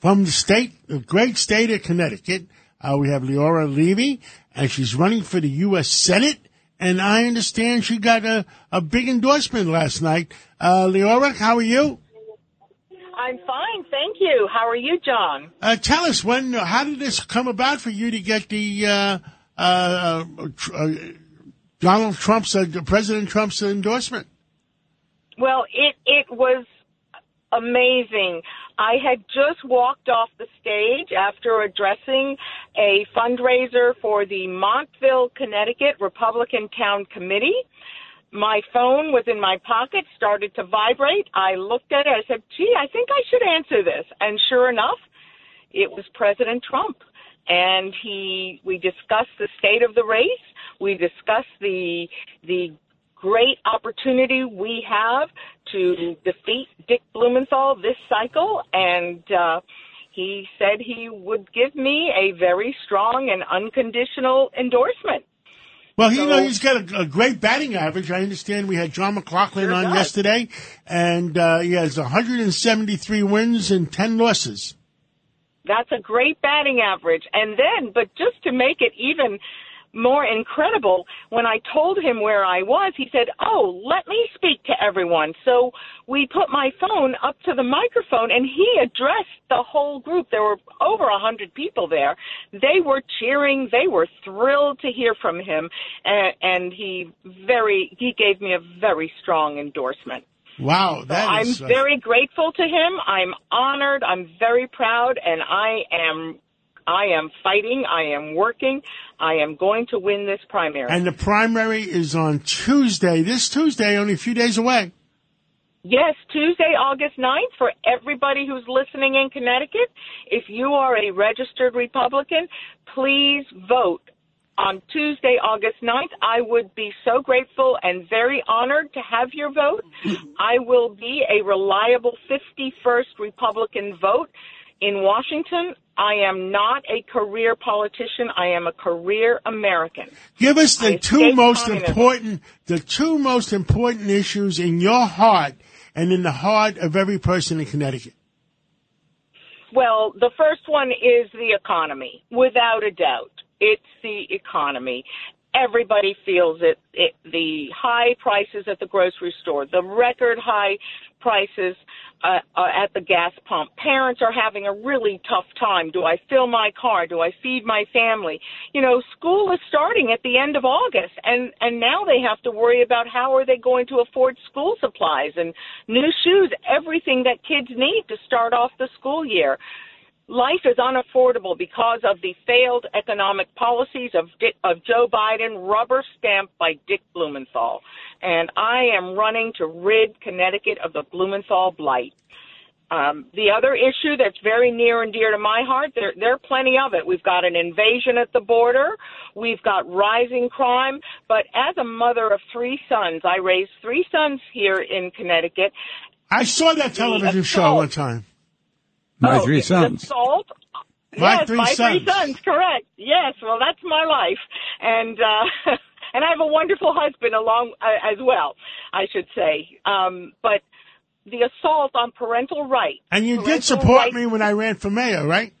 From the state, the great state of Connecticut, uh, we have Leora Levy, and she's running for the U.S. Senate. And I understand she got a, a big endorsement last night. Uh, Leora, how are you? I'm fine, thank you. How are you, John? Uh, tell us when, how did this come about for you to get the uh, uh, tr- uh, Donald Trump's, uh, President Trump's endorsement? Well, it it was amazing. I had just walked off the stage after addressing a fundraiser for the Montville, Connecticut Republican Town Committee. My phone was in my pocket, started to vibrate. I looked at it. I said, gee, I think I should answer this. And sure enough, it was President Trump. And he, we discussed the state of the race. We discussed the, the great opportunity we have to defeat Dick Blumenthal this cycle. And, uh, he said he would give me a very strong and unconditional endorsement. Well, you know, he's got a, a great batting average. I understand we had John McLaughlin Sure on does. yesterday, and uh, he has 173 wins and 10 losses. That's a great batting average. And then, but just to make it even more incredible, when I told him where I was, he said, Oh, let me speak to everyone. So we put my phone up to the microphone and he addressed the whole group. There were over a hundred people there. They were cheering. They were thrilled to hear from him. And, and he very, he gave me a very strong endorsement. Wow, that I'm uh, very grateful to him. I'm honored. I'm very proud, and I am, I am fighting. I am working. I am going to win this primary. And the primary is on Tuesday. This Tuesday, only a few days away. Yes, Tuesday, August 9th, for everybody who's listening in Connecticut, if you are a registered Republican, please vote on Tuesday, August 9th. I would be so grateful and very honored to have your vote. I will be a reliable 51st Republican vote in Washington. I am not a career politician. I am a career American. Give us the I two most communism. important, the two most important issues in your heart and in the heart of every person in Connecticut. Well, the first one is the economy, without a doubt. It's the economy. Everybody feels it, it. The high prices at the grocery store, the record high prices uh, uh, at the gas pump. Parents are having a really tough time. Do I fill my car? Do I feed my family? You know, school is starting at the end of August, and and now they have to worry about how are they going to afford school supplies and new shoes, everything that kids need to start off the school year life is unaffordable because of the failed economic policies of Dick, of Joe Biden, rubber stamped by Dick Blumenthal. And I am running to rid Connecticut of the Blumenthal blight. Um, the other issue that's very near and dear to my heart, there, there are plenty of it. We've got an invasion at the border. We've got rising crime. But as a mother of three sons, I raised three sons here in Connecticut. I saw that television show one time. My Oh, three sons. Assault. My yes, three my sons. three sons. Correct. Yes. Well, that's my life, and uh, and I have a wonderful husband along uh, as well. I should say. Um, but the assault on parental rights. And you did support rights- me when I ran for mayor, right?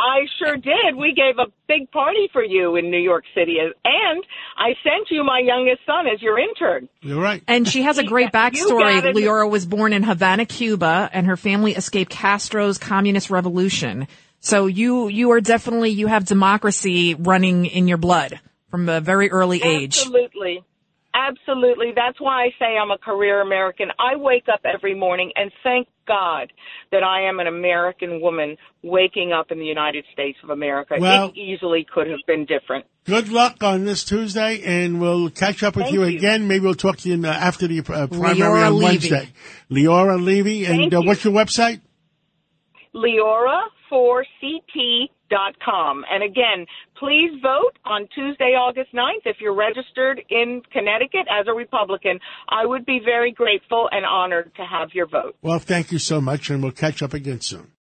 I sure did. We gave a big party for you in New York City, and I sent you my youngest son as your intern. You're right. And she has a great You backstory. got. Leora was born in Havana, Cuba, and her family escaped Castro's communist revolution. So you, you are definitely, you have democracy running in your blood from a very early age. Absolutely. Absolutely. That's why I say I'm a career American. I wake up every morning and thank God that I am an American woman waking up in the United States of America. Well- it easily could have been different. Good luck on this Tuesday, and we'll catch up with you, you. again. Maybe we'll talk to you in, uh, after the uh, primary Leora on Levy. Wednesday. Leora Levy, and Thank uh, you. what's your website? leora4ct.com. And again, please vote on Tuesday, August 9th. If you're registered in Connecticut as a Republican, I would be very grateful and honored to have your vote. Well, thank you so much, and we'll catch up again soon.